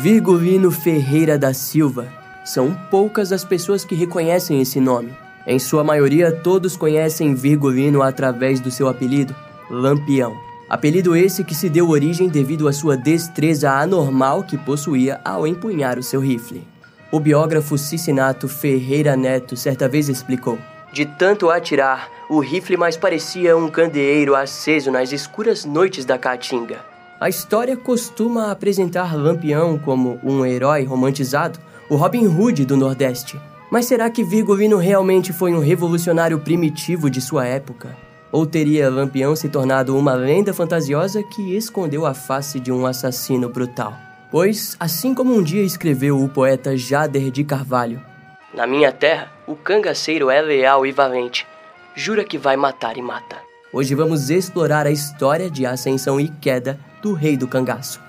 Virgulino Ferreira da Silva. São poucas as pessoas que reconhecem esse nome. Em sua maioria, todos conhecem Virgulino através do seu apelido, Lampião. Apelido esse que se deu origem devido à sua destreza anormal que possuía ao empunhar o seu rifle. O biógrafo Cicinato Ferreira Neto certa vez explicou: De tanto atirar, o rifle mais parecia um candeeiro aceso nas escuras noites da Caatinga. A história costuma apresentar Lampião como um herói romantizado, o Robin Hood do Nordeste. Mas será que Virgulino realmente foi um revolucionário primitivo de sua época? Ou teria Lampião se tornado uma lenda fantasiosa que escondeu a face de um assassino brutal? Pois, assim como um dia escreveu o poeta Jader de Carvalho, Na minha terra, o cangaceiro é leal e valente. Jura que vai matar e mata. Hoje vamos explorar a história de ascensão e queda do rei do cangaço.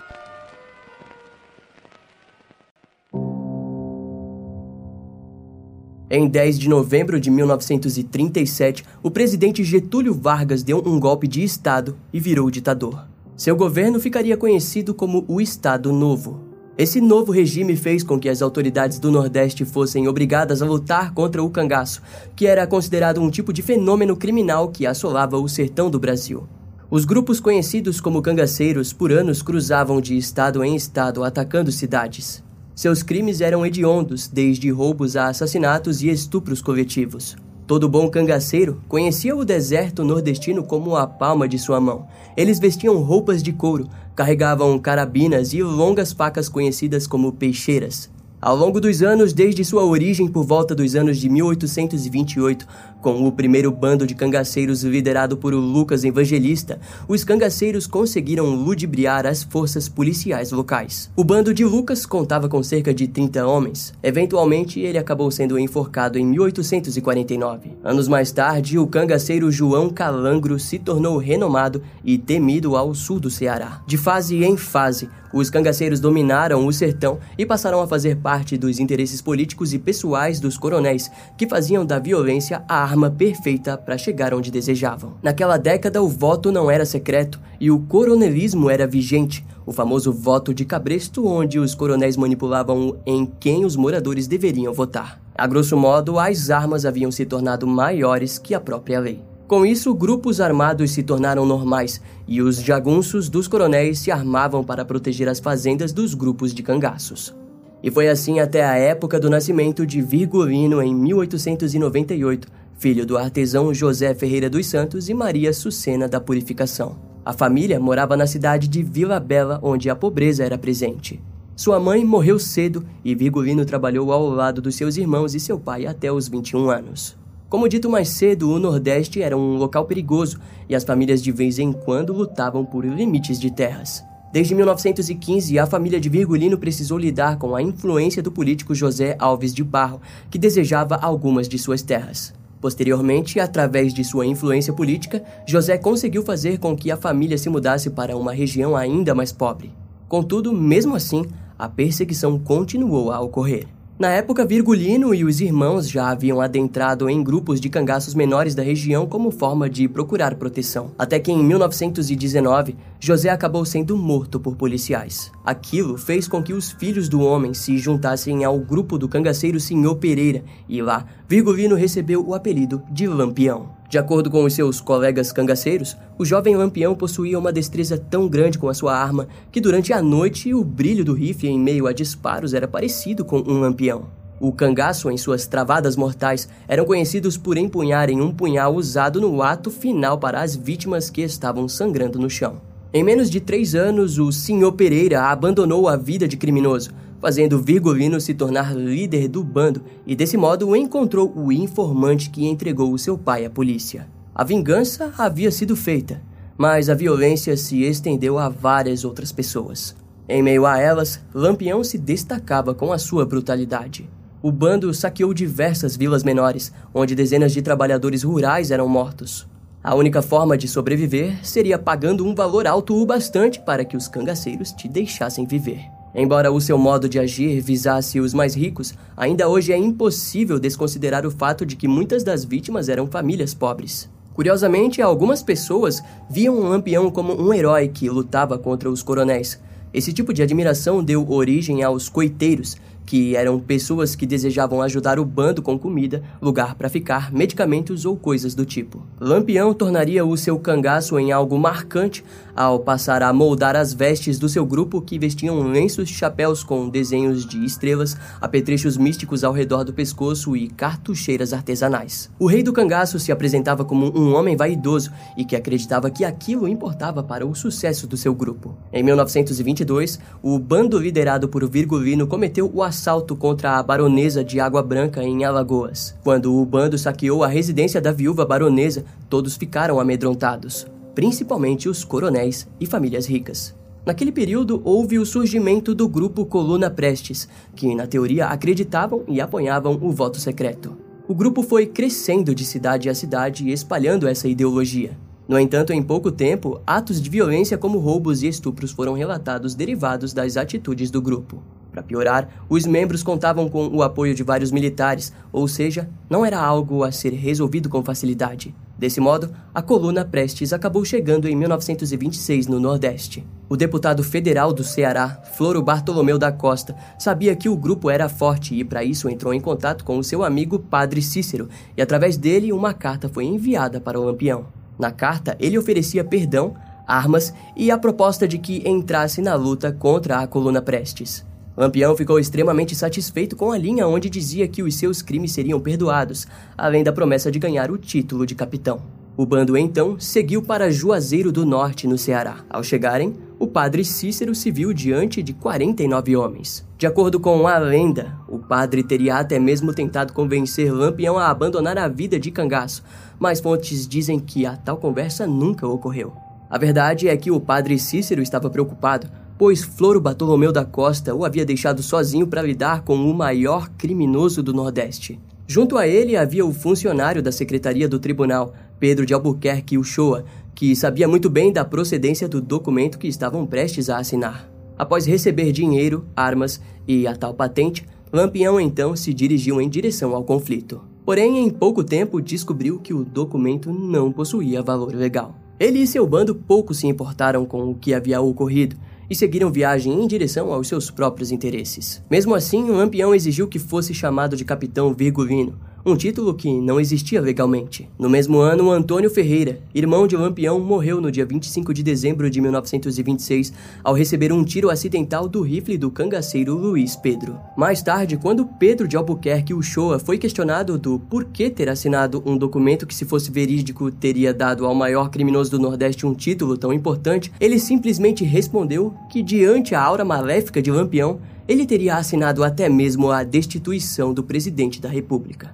Em 10 de novembro de 1937, o presidente Getúlio Vargas deu um golpe de Estado e virou ditador. Seu governo ficaria conhecido como o Estado Novo. Esse novo regime fez com que as autoridades do Nordeste fossem obrigadas a lutar contra o cangaço, que era considerado um tipo de fenômeno criminal que assolava o sertão do Brasil. Os grupos conhecidos como cangaceiros por anos cruzavam de estado em estado atacando cidades. Seus crimes eram hediondos, desde roubos a assassinatos e estupros coletivos. Todo bom cangaceiro conhecia o deserto nordestino como a palma de sua mão. Eles vestiam roupas de couro, carregavam carabinas e longas facas conhecidas como peixeiras. Ao longo dos anos, desde sua origem por volta dos anos de 1828, com o primeiro bando de cangaceiros liderado por Lucas Evangelista, os cangaceiros conseguiram ludibriar as forças policiais locais. O bando de Lucas contava com cerca de 30 homens. Eventualmente, ele acabou sendo enforcado em 1849. Anos mais tarde, o cangaceiro João Calangro se tornou renomado e temido ao sul do Ceará. De fase em fase, os cangaceiros dominaram o sertão e passaram a fazer parte dos interesses políticos e pessoais dos coronéis, que faziam da violência a arma perfeita para chegar onde desejavam. Naquela década, o voto não era secreto e o coronelismo era vigente, o famoso voto de cabresto, onde os coronéis manipulavam em quem os moradores deveriam votar. A grosso modo, as armas haviam se tornado maiores que a própria lei. Com isso, grupos armados se tornaram normais e os jagunços dos coronéis se armavam para proteger as fazendas dos grupos de cangaços. E foi assim até a época do nascimento de Virgulino em 1898, filho do artesão José Ferreira dos Santos e Maria Sucena da Purificação. A família morava na cidade de Vila Bela, onde a pobreza era presente. Sua mãe morreu cedo e Virgulino trabalhou ao lado dos seus irmãos e seu pai até os 21 anos. Como dito mais cedo, o Nordeste era um local perigoso e as famílias de vez em quando lutavam por limites de terras. Desde 1915, a família de Virgulino precisou lidar com a influência do político José Alves de Barro, que desejava algumas de suas terras. Posteriormente, através de sua influência política, José conseguiu fazer com que a família se mudasse para uma região ainda mais pobre. Contudo, mesmo assim, a perseguição continuou a ocorrer. Na época, Virgulino e os irmãos já haviam adentrado em grupos de cangaços menores da região como forma de procurar proteção. Até que em 1919, José acabou sendo morto por policiais. Aquilo fez com que os filhos do homem se juntassem ao grupo do cangaceiro Senhor Pereira e lá, Virgulino recebeu o apelido de Lampião. De acordo com os seus colegas cangaceiros, o jovem lampião possuía uma destreza tão grande com a sua arma que durante a noite o brilho do rifle em meio a disparos era parecido com um lampião. O cangaço, em suas travadas mortais, eram conhecidos por empunharem um punhal usado no ato final para as vítimas que estavam sangrando no chão. Em menos de três anos, o Sr. Pereira abandonou a vida de criminoso, fazendo Virgulino se tornar líder do bando e desse modo encontrou o informante que entregou seu pai à polícia. A vingança havia sido feita, mas a violência se estendeu a várias outras pessoas. Em meio a elas, Lampião se destacava com a sua brutalidade. O bando saqueou diversas vilas menores, onde dezenas de trabalhadores rurais eram mortos. A única forma de sobreviver seria pagando um valor alto o bastante para que os cangaceiros te deixassem viver. Embora o seu modo de agir visasse os mais ricos, ainda hoje é impossível desconsiderar o fato de que muitas das vítimas eram famílias pobres. Curiosamente, algumas pessoas viam o Lampião como um herói que lutava contra os coronéis, Esse tipo de admiração deu origem aos coiteiros, que eram pessoas que desejavam ajudar o bando com comida, lugar para ficar, medicamentos ou coisas do tipo. Lampião tornaria o seu cangaço em algo marcante ao passar a moldar as vestes do seu grupo que vestiam lenços e chapéus com desenhos de estrelas, apetrechos místicos ao redor do pescoço e cartucheiras artesanais. O rei do cangaço se apresentava como um homem vaidoso e que acreditava que aquilo importava para o sucesso do seu grupo. Em 1922, o bando liderado por Virgulino cometeu o assalto contra a baronesa de Água Branca em Alagoas. Quando o bando saqueou a residência da viúva baronesa, todos ficaram amedrontados, principalmente os coronéis e famílias ricas. Naquele período, houve o surgimento do grupo Coluna Prestes, que, na teoria, acreditavam e apoiavam o voto secreto. O grupo foi crescendo de cidade a cidade, espalhando essa ideologia. No entanto, em pouco tempo, atos de violência como roubos e estupros foram relatados derivados das atitudes do grupo. Para piorar, os membros contavam com o apoio de vários militares, ou seja, não era algo a ser resolvido com facilidade. Desse modo, a coluna Prestes acabou chegando em 1926 no Nordeste. O deputado federal do Ceará, Floro Bartolomeu da Costa, sabia que o grupo era forte e, para isso, entrou em contato com o seu amigo Padre Cícero, e através dele uma carta foi enviada para o Lampião. Na carta, ele oferecia perdão, armas e a proposta de que entrasse na luta contra a coluna Prestes. Lampião ficou extremamente satisfeito com a linha onde dizia que os seus crimes seriam perdoados, além da promessa de ganhar o título de capitão. O bando então seguiu para Juazeiro do Norte, no Ceará. Ao chegarem, o padre Cícero se viu diante de 49 homens. De acordo com a lenda, o padre teria até mesmo tentado convencer Lampião a abandonar a vida de cangaço, mas fontes dizem que a tal conversa nunca ocorreu. A verdade é que o padre Cícero estava preocupado, pois Floro Bartolomeu da Costa o havia deixado sozinho para lidar com o maior criminoso do Nordeste. Junto a ele havia o funcionário da secretaria do tribunal, Pedro de Albuquerque Uchoa, que sabia muito bem da procedência do documento que estavam prestes a assinar. Após receber dinheiro, armas e a tal patente, Lampião então se dirigiu em direção ao conflito. Porém, em pouco tempo descobriu que o documento não possuía valor legal. Ele e seu bando pouco se importaram com o que havia ocorrido e seguiram viagem em direção aos seus próprios interesses. Mesmo assim, o Lampião exigiu que fosse chamado de Capitão Virgulino, um título que não existia legalmente. No mesmo ano, Antônio Ferreira, irmão de Lampião, morreu no dia 25 de dezembro de 1926 ao receber um tiro acidental do rifle do cangaceiro Luiz Pedro. Mais tarde, quando Pedro de Albuquerque Uchoa foi questionado do porquê ter assinado um documento que, se fosse verídico, teria dado ao maior criminoso do Nordeste um título tão importante, ele simplesmente respondeu que, diante a aura maléfica de Lampião, ele teria assinado até mesmo a destituição do presidente da República.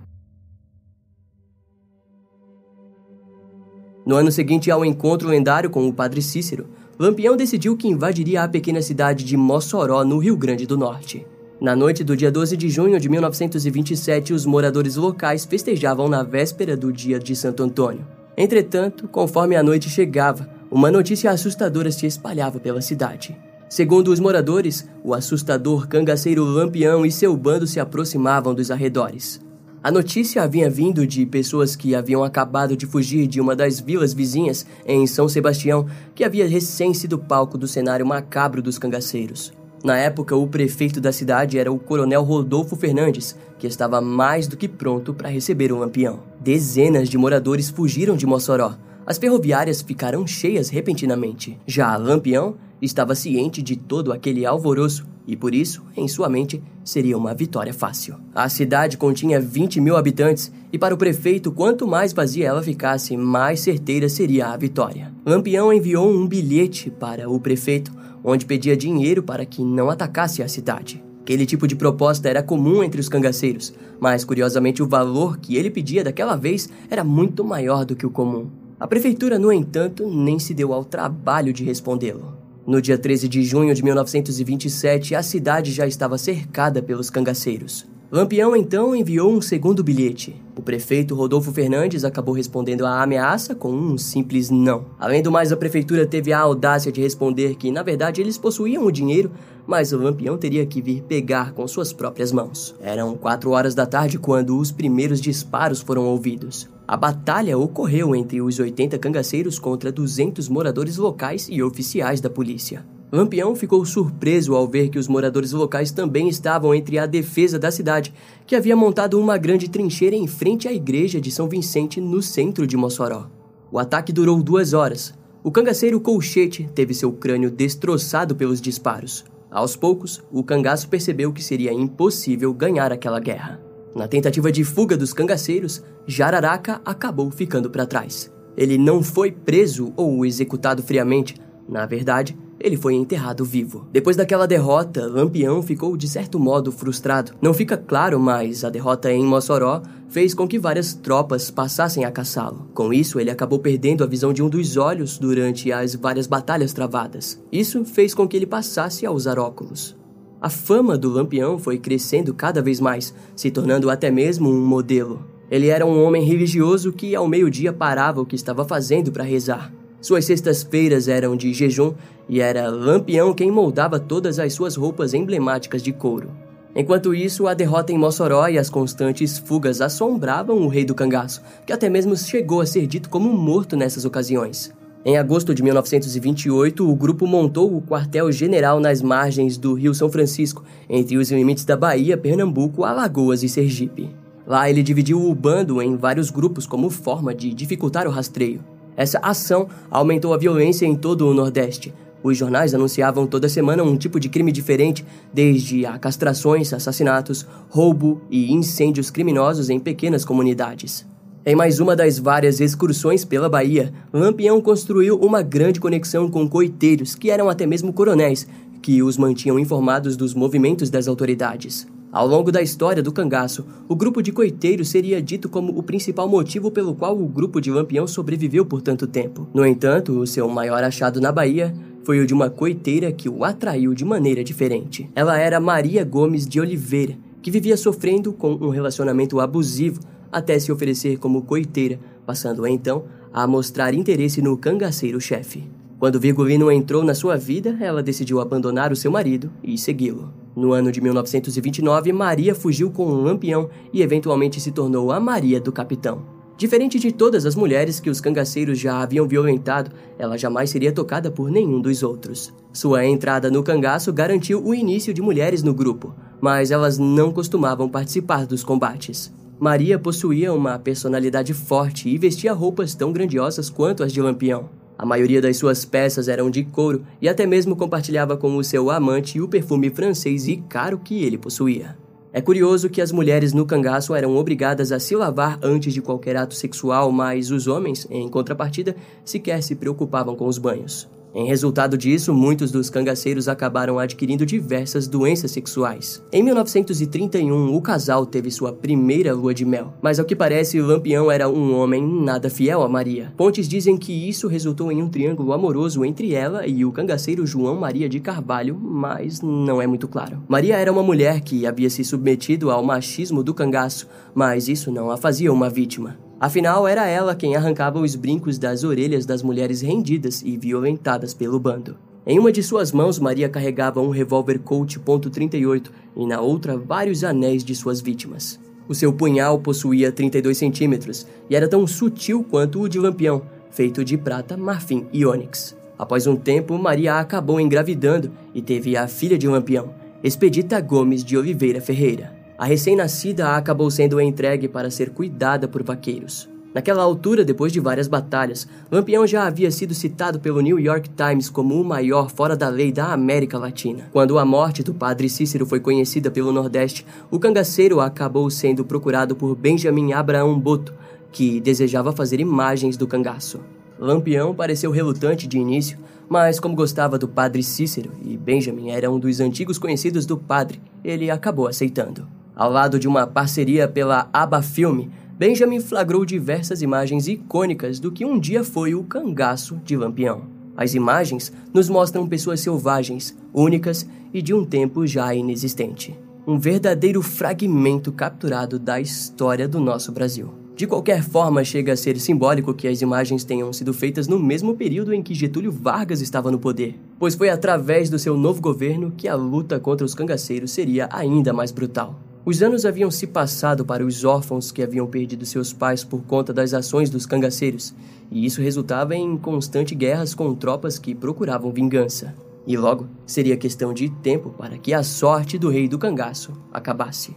No ano seguinte ao encontro lendário com o padre Cícero, Lampião decidiu que invadiria a pequena cidade de Mossoró, no Rio Grande do Norte. Na noite do dia 12 de junho de 1927, os moradores locais festejavam na véspera do dia de Santo Antônio. Entretanto, conforme a noite chegava, uma notícia assustadora se espalhava pela cidade. Segundo os moradores, o assustador cangaceiro Lampião e seu bando se aproximavam dos arredores. A notícia havia vindo de pessoas que haviam acabado de fugir de uma das vilas vizinhas em São Sebastião, que havia recém sido palco do cenário macabro dos cangaceiros. Na época, o prefeito da cidade era o coronel Rodolfo Fernandes, que estava mais do que pronto para receber o lampião. Dezenas de moradores fugiram de Mossoró. As ferroviárias ficaram cheias repentinamente. Já Lampião estava ciente de todo aquele alvoroço e por isso, em sua mente, seria uma vitória fácil. A cidade continha 20 mil habitantes e para o prefeito, quanto mais vazia ela ficasse, mais certeira seria a vitória. Lampião enviou um bilhete para o prefeito, onde pedia dinheiro para que não atacasse a cidade. Aquele tipo de proposta era comum entre os cangaceiros, mas curiosamente o valor que ele pedia daquela vez era muito maior do que o comum. A prefeitura, no entanto, nem se deu ao trabalho de respondê-lo. No dia 13 de junho de 1927, a cidade já estava cercada pelos cangaceiros. Lampião então enviou um segundo bilhete. O prefeito Rodolfo Fernandes acabou respondendo à ameaça com um simples não. Além do mais, a prefeitura teve a audácia de responder que, na verdade, eles possuíam o dinheiro, mas o Lampião teria que vir pegar com suas próprias mãos. Eram quatro horas da tarde quando os primeiros disparos foram ouvidos. A batalha ocorreu entre os 80 cangaceiros contra 200 moradores locais e oficiais da polícia. Lampião ficou surpreso ao ver que os moradores locais também estavam entre a defesa da cidade, que havia montado uma grande trincheira em frente à igreja de São Vicente, no centro de Mossoró. O ataque durou duas horas. O cangaceiro Colchete teve seu crânio destroçado pelos disparos. Aos poucos, o cangaço percebeu que seria impossível ganhar aquela guerra. Na tentativa de fuga dos cangaceiros, Jararaca acabou ficando para trás. Ele não foi preso ou executado friamente. Na verdade, ele foi enterrado vivo. Depois daquela derrota, Lampião ficou de certo modo frustrado. Não fica claro, mas a derrota em Mossoró fez com que várias tropas passassem a caçá-lo. Com isso, ele acabou perdendo a visão de um dos olhos durante as várias batalhas travadas. Isso fez com que ele passasse a usar óculos. A fama do Lampião foi crescendo cada vez mais, se tornando até mesmo um modelo. Ele era um homem religioso que ao meio-dia parava o que estava fazendo para rezar. Suas sextas-feiras eram de jejum e era Lampião quem moldava todas as suas roupas emblemáticas de couro. Enquanto isso, a derrota em Mossoró e as constantes fugas assombravam o rei do cangaço, que até mesmo chegou a ser dito como morto nessas ocasiões. Em agosto de 1928, o grupo montou o quartel-general nas margens do Rio São Francisco, entre os limites da Bahia, Pernambuco, Alagoas e Sergipe. Lá ele dividiu o bando em vários grupos como forma de dificultar o rastreio. Essa ação aumentou a violência em todo o Nordeste. Os jornais anunciavam toda semana um tipo de crime diferente, desde a castrações, assassinatos, roubo e incêndios criminosos em pequenas comunidades. Em mais uma das várias excursões pela Bahia, Lampião construiu uma grande conexão com coiteiros, que eram até mesmo coronéis, que os mantinham informados dos movimentos das autoridades. Ao longo da história do cangaço, o grupo de coiteiros seria dito como o principal motivo pelo qual o grupo de Lampião sobreviveu por tanto tempo. No entanto, o seu maior achado na Bahia foi o de uma coiteira que o atraiu de maneira diferente. Ela era Maria Gomes de Oliveira, que vivia sofrendo com um relacionamento abusivo até se oferecer como coiteira, passando então a mostrar interesse no cangaceiro-chefe. Quando Virgulino entrou na sua vida, ela decidiu abandonar o seu marido e segui-lo. No ano de 1929, Maria fugiu com um lampião e eventualmente se tornou a Maria do Capitão. Diferente de todas as mulheres que os cangaceiros já haviam violentado, ela jamais seria tocada por nenhum dos outros. Sua entrada no cangaço garantiu o início de mulheres no grupo, mas elas não costumavam participar dos combates. Maria possuía uma personalidade forte e vestia roupas tão grandiosas quanto as de Lampião. A maioria das suas peças eram de couro e até mesmo compartilhava com o seu amante o perfume francês e caro que ele possuía. É curioso que as mulheres no cangaço eram obrigadas a se lavar antes de qualquer ato sexual, mas os homens, em contrapartida, sequer se preocupavam com os banhos. Em resultado disso, muitos dos cangaceiros acabaram adquirindo diversas doenças sexuais. Em 1931, o casal teve sua primeira lua de mel, mas ao que parece, Lampião era um homem nada fiel a Maria. Pontes dizem que isso resultou em um triângulo amoroso entre ela e o cangaceiro João Maria de Carvalho, mas não é muito claro. Maria era uma mulher que havia se submetido ao machismo do cangaço, mas isso não a fazia uma vítima. Afinal, era ela quem arrancava os brincos das orelhas das mulheres rendidas e violentadas pelo bando. Em uma de suas mãos, Maria carregava um revólver Colt .38 e na outra vários anéis de suas vítimas. O seu punhal possuía 32 centímetros e era tão sutil quanto o de Lampião, feito de prata, marfim e ônix. Após um tempo, Maria acabou engravidando e teve a filha de Lampião, Expedita Gomes de Oliveira Ferreira. A recém-nascida acabou sendo entregue para ser cuidada por vaqueiros. Naquela altura, depois de várias batalhas, Lampião já havia sido citado pelo New York Times como o maior fora da lei da América Latina. Quando a morte do padre Cícero foi conhecida pelo Nordeste, o cangaceiro acabou sendo procurado por Benjamin Abraão Boto, que desejava fazer imagens do cangaço. Lampião pareceu relutante de início, mas como gostava do padre Cícero e Benjamin era um dos antigos conhecidos do padre, ele acabou aceitando. Ao lado de uma parceria pela ABA Filme, Benjamin flagrou diversas imagens icônicas do que um dia foi o cangaço de Lampião. As imagens nos mostram pessoas selvagens, únicas e de um tempo já inexistente. Um verdadeiro fragmento capturado da história do nosso Brasil. De qualquer forma, chega a ser simbólico que as imagens tenham sido feitas no mesmo período em que Getúlio Vargas estava no poder, pois foi através do seu novo governo que a luta contra os cangaceiros seria ainda mais brutal. Os anos haviam se passado para os órfãos que haviam perdido seus pais por conta das ações dos cangaceiros, e isso resultava em constantes guerras com tropas que procuravam vingança. e logo seria questão de tempo para que a sorte do rei do cangaço acabasse.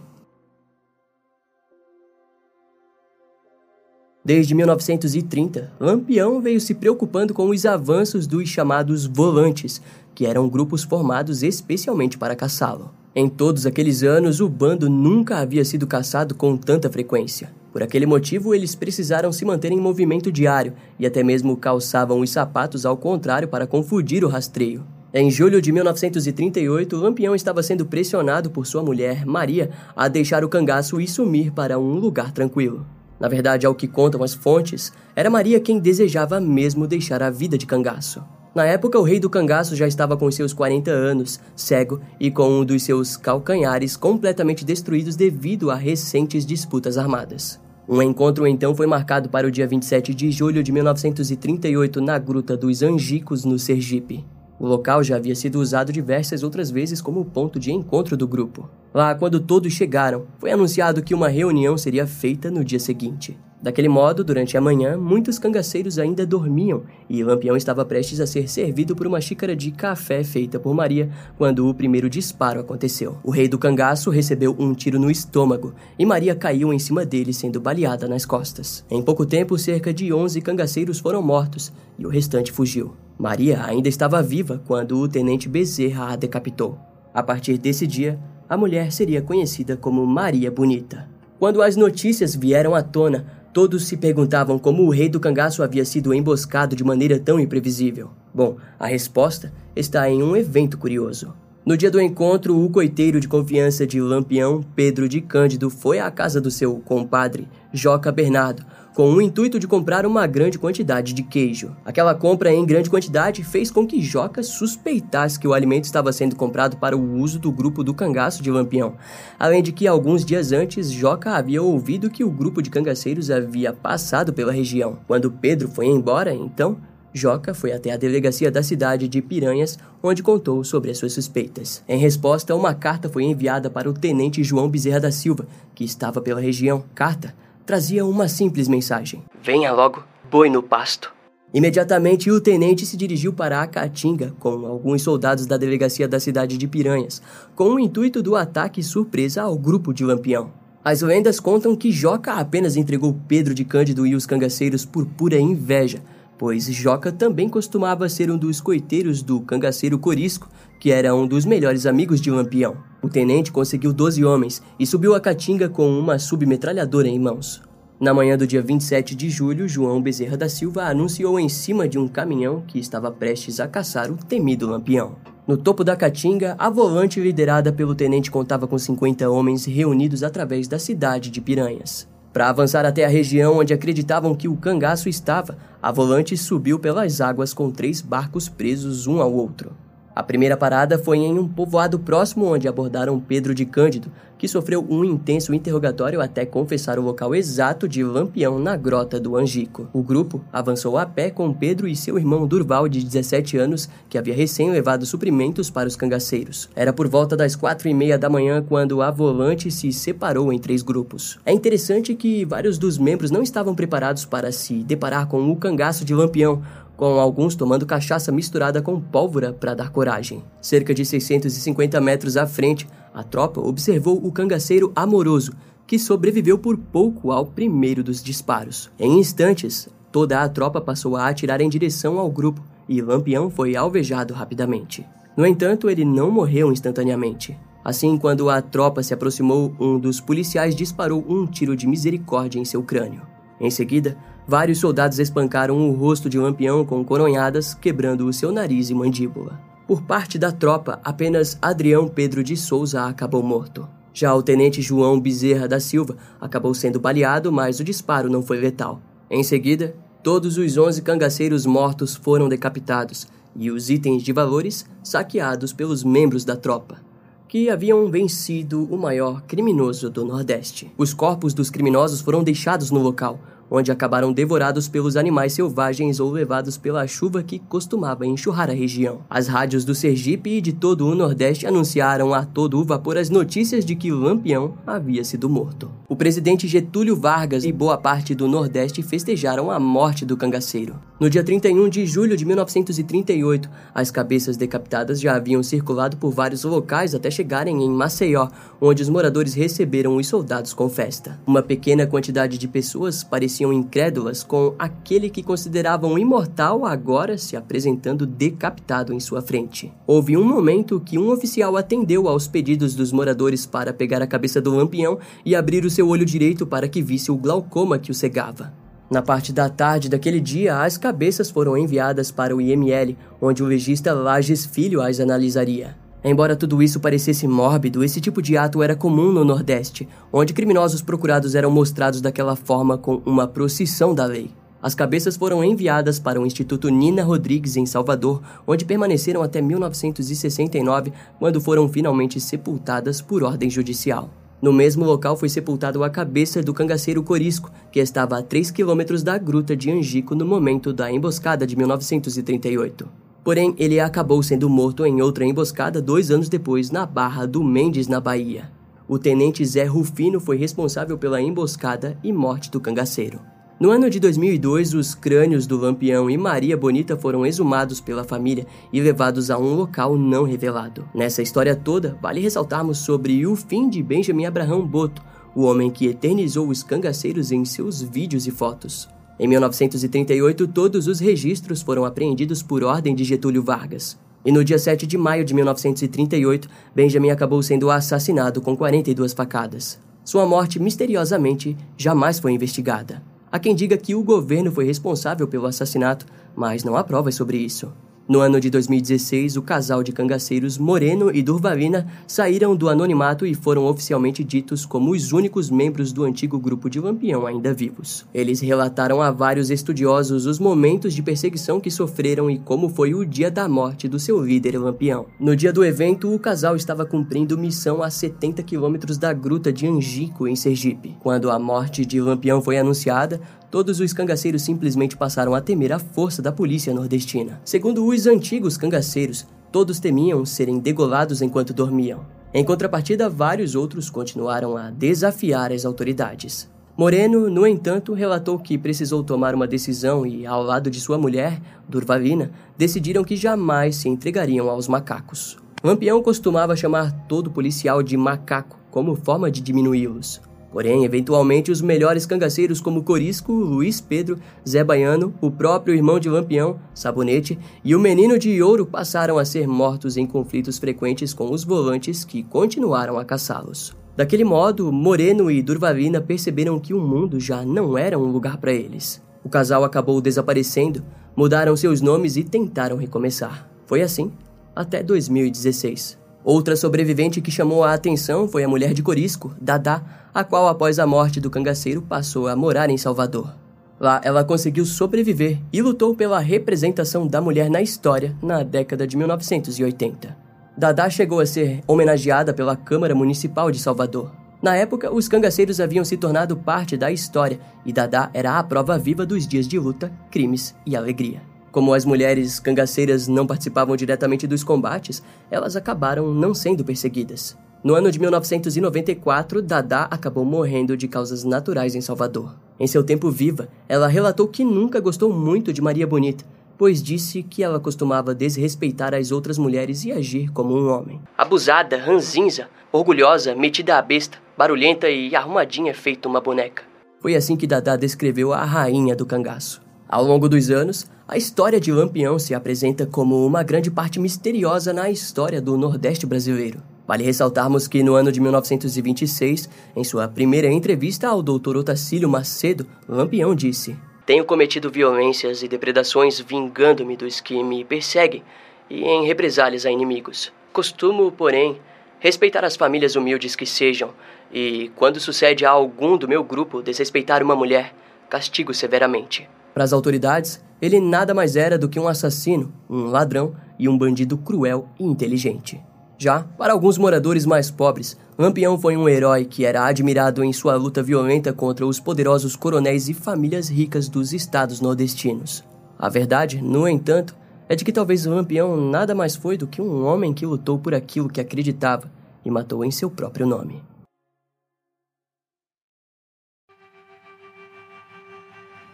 Desde 1930, Lampião veio se preocupando com os avanços dos chamados volantes, que eram grupos formados especialmente para caçá-lo. Em todos aqueles anos, o bando nunca havia sido caçado com tanta frequência. Por aquele motivo, eles precisaram se manter em movimento diário e até mesmo calçavam os sapatos ao contrário para confundir o rastreio. Em julho de 1938, Lampião estava sendo pressionado por sua mulher, Maria, a deixar o cangaço e sumir para um lugar tranquilo. Na verdade, ao que contam as fontes, era Maria quem desejava mesmo deixar a vida de cangaço. Na época, o rei do cangaço já estava com seus 40 anos, cego e com um dos seus calcanhares completamente destruídos devido a recentes disputas armadas. Um encontro então foi marcado para o dia 27 de julho de 1938 na Gruta dos Angicos, no Sergipe. O local já havia sido usado diversas outras vezes como ponto de encontro do grupo. Lá, quando todos chegaram, foi anunciado que uma reunião seria feita no dia seguinte. Daquele modo, durante a manhã, muitos cangaceiros ainda dormiam e Lampião estava prestes a ser servido por uma xícara de café feita por Maria quando o primeiro disparo aconteceu. O rei do cangaço recebeu um tiro no estômago e Maria caiu em cima dele, sendo baleada nas costas. Em pouco tempo, cerca de 11 cangaceiros foram mortos e o restante fugiu. Maria ainda estava viva quando o tenente Bezerra a decapitou. A partir desse dia, a mulher seria conhecida como Maria Bonita. Quando as notícias vieram à tona, todos se perguntavam como o rei do cangaço havia sido emboscado de maneira tão imprevisível. Bom, a resposta está em um evento curioso. No dia do encontro, o coiteiro de confiança de Lampião, Pedro de Cândido, foi à casa do seu compadre, Joca Bernardo, com o intuito de comprar uma grande quantidade de queijo. Aquela compra em grande quantidade fez com que Joca suspeitasse que o alimento estava sendo comprado para o uso do grupo do cangaço de Lampião, além de que alguns dias antes Joca havia ouvido que o grupo de cangaceiros havia passado pela região. Quando Pedro foi embora, então, Joca foi até a delegacia da cidade de Piranhas, onde contou sobre as suas suspeitas. Em resposta, uma carta foi enviada para o tenente João Bezerra da Silva, que estava pela região. Carta trazia uma simples mensagem: Venha logo, boi no pasto. Imediatamente, o tenente se dirigiu para a Caatinga com alguns soldados da delegacia da cidade de Piranhas, com o intuito do ataque surpresa ao grupo de Lampião. As lendas contam que Joca apenas entregou Pedro de Cândido e os cangaceiros por pura inveja, pois Joca também costumava ser um dos coiteiros do cangaceiro Corisco, que era um dos melhores amigos de Lampião. O tenente conseguiu 12 homens e subiu a Caatinga com uma submetralhadora em mãos. Na manhã do dia 27 de julho, João Bezerra da Silva anunciou em cima de um caminhão que estava prestes a caçar o temido Lampião. No topo da Caatinga, a volante liderada pelo tenente contava com 50 homens reunidos através da cidade de Piranhas. Para avançar até a região onde acreditavam que o cangaço estava, a volante subiu pelas águas com três barcos presos um ao outro. A primeira parada foi em um povoado próximo onde abordaram Pedro de Cândido, que sofreu um intenso interrogatório até confessar o local exato de Lampião na grota do Angico. O grupo avançou a pé com Pedro e seu irmão Durval, de 17 anos, que havia recém levado suprimentos para os cangaceiros. Era por volta das quatro e meia da manhã quando a volante se separou em três grupos. É interessante que vários dos membros não estavam preparados para se deparar com o cangaço de Lampião, com alguns tomando cachaça misturada com pólvora para dar coragem. Cerca de 650 metros à frente, a tropa observou o cangaceiro amoroso, que sobreviveu por pouco ao primeiro dos disparos. Em instantes, toda a tropa passou a atirar em direção ao grupo e Lampião foi alvejado rapidamente. No entanto, ele não morreu instantaneamente. Assim, quando a tropa se aproximou, um dos policiais disparou um tiro de misericórdia em seu crânio. Em seguida, vários soldados espancaram o rosto de Lampião com coronhadas, quebrando o seu nariz e mandíbula. Por parte da tropa, apenas Adrião Pedro de Souza acabou morto. Já o tenente João Bezerra da Silva acabou sendo baleado, mas o disparo não foi letal. Em seguida, todos os 11 cangaceiros mortos foram decapitados e os itens de valores saqueados pelos membros da tropa que haviam vencido o maior criminoso do Nordeste. Os corpos dos criminosos foram deixados no local, onde acabaram devorados pelos animais selvagens ou levados pela chuva que costumava enxurrar a região. As rádios do Sergipe e de todo o Nordeste anunciaram a todo o vapor as notícias de que Lampião havia sido morto. O presidente Getúlio Vargas e boa parte do Nordeste festejaram a morte do cangaceiro. No dia 31 de julho de 1938, as cabeças decapitadas já haviam circulado por vários locais até chegarem em Maceió, onde os moradores receberam os soldados com festa. Uma pequena quantidade de pessoas pareciam incrédulas com aquele que consideravam imortal agora se apresentando decapitado em sua frente. Houve um momento que um oficial atendeu aos pedidos dos moradores para pegar a cabeça do lampião e abrir o seu olho direito para que visse o glaucoma que o cegava. Na parte da tarde daquele dia, as cabeças foram enviadas para o IML, onde o legista Lages Filho as analisaria. Embora tudo isso parecesse mórbido, esse tipo de ato era comum no Nordeste, onde criminosos procurados eram mostrados daquela forma com uma procissão da lei. As cabeças foram enviadas para o Instituto Nina Rodrigues em Salvador, onde permaneceram até 1969, quando foram finalmente sepultadas por ordem judicial. No mesmo local foi sepultado a cabeça do cangaceiro Corisco, que estava a 3 quilômetros da gruta de Angico no momento da emboscada de 1938. Porém, ele acabou sendo morto em outra emboscada dois anos depois, na Barra do Mendes, na Bahia. O tenente Zé Rufino foi responsável pela emboscada e morte do cangaceiro. No ano de 2002, os crânios do Lampião e Maria Bonita foram exumados pela família e levados a um local não revelado. Nessa história toda, vale ressaltarmos sobre o fim de Benjamin Abraham Boto, o homem que eternizou os cangaceiros em seus vídeos e fotos. Em 1938, todos os registros foram apreendidos por ordem de Getúlio Vargas. E no dia 7 de maio de 1938, Benjamin acabou sendo assassinado com 42 facadas. Sua morte, misteriosamente, jamais foi investigada. Há quem diga que o governo foi responsável pelo assassinato, mas não há provas sobre isso. No ano de 2016, o casal de cangaceiros Moreno e Durvalina saíram do anonimato e foram oficialmente ditos como os únicos membros do antigo grupo de Lampião ainda vivos. Eles relataram a vários estudiosos os momentos de perseguição que sofreram e como foi o dia da morte do seu líder Lampião. No dia do evento, o casal estava cumprindo missão a 70 quilômetros da gruta de Angico, em Sergipe. Quando a morte de Lampião foi anunciada, todos os cangaceiros simplesmente passaram a temer a força da polícia nordestina. Segundo os antigos cangaceiros, todos temiam serem degolados enquanto dormiam. Em contrapartida, vários outros continuaram a desafiar as autoridades. Moreno, no entanto, relatou que precisou tomar uma decisão e, ao lado de sua mulher, Durvalina, decidiram que jamais se entregariam aos macacos. Lampião costumava chamar todo policial de macaco como forma de diminuí-los. Porém, eventualmente, os melhores cangaceiros como Corisco, Luiz Pedro, Zé Baiano, o próprio irmão de Lampião, Sabonete, e o Menino de Ouro passaram a ser mortos em conflitos frequentes com os volantes que continuaram a caçá-los. Daquele modo, Moreno e Durvalina perceberam que o mundo já não era um lugar para eles. O casal acabou desaparecendo, mudaram seus nomes e tentaram recomeçar. Foi assim até 2016. Outra sobrevivente que chamou a atenção foi a mulher de Corisco, Dadá, a qual, após a morte do cangaceiro, passou a morar em Salvador. Lá, ela conseguiu sobreviver e lutou pela representação da mulher na história na década de 1980. Dadá chegou a ser homenageada pela Câmara Municipal de Salvador. Na época, os cangaceiros haviam se tornado parte da história e Dadá era a prova viva dos dias de luta, crimes e alegria. Como as mulheres cangaceiras não participavam diretamente dos combates, elas acabaram não sendo perseguidas. No ano de 1994, Dada acabou morrendo de causas naturais em Salvador. Em seu tempo viva, ela relatou que nunca gostou muito de Maria Bonita, pois disse que ela costumava desrespeitar as outras mulheres e agir como um homem. Abusada, ranzinza, orgulhosa, metida à besta, barulhenta e arrumadinha feito uma boneca. Foi assim que Dada descreveu a rainha do cangaço. Ao longo dos anos, a história de Lampião se apresenta como uma grande parte misteriosa na história do Nordeste brasileiro. Vale ressaltarmos que no ano de 1926, em sua primeira entrevista ao Dr. Otacílio Macedo, Lampião disse: Tenho cometido violências e depredações vingando-me dos que me perseguem e em represálias a inimigos. Costumo, porém, respeitar as famílias humildes que sejam, e, quando sucede a algum do meu grupo desrespeitar uma mulher, castigo severamente. Para as autoridades, ele nada mais era do que um assassino, um ladrão e um bandido cruel e inteligente. Já para alguns moradores mais pobres, Lampião foi um herói que era admirado em sua luta violenta contra os poderosos coronéis e famílias ricas dos estados nordestinos. A verdade, no entanto, é de que talvez Lampião nada mais foi do que um homem que lutou por aquilo que acreditava e matou em seu próprio nome.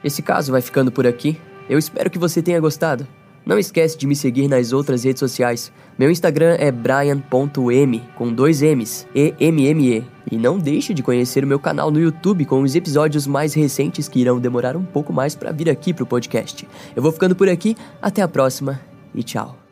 Esse caso vai ficando por aqui. Eu espero que você tenha gostado. Não esquece de me seguir nas outras redes sociais. Meu Instagram é brian.m com dois M's, E-M-M-E. E não deixe de conhecer o meu canal no YouTube com os episódios mais recentes que irão demorar um pouco mais para vir aqui pro podcast. Eu vou ficando por aqui, até a próxima e tchau.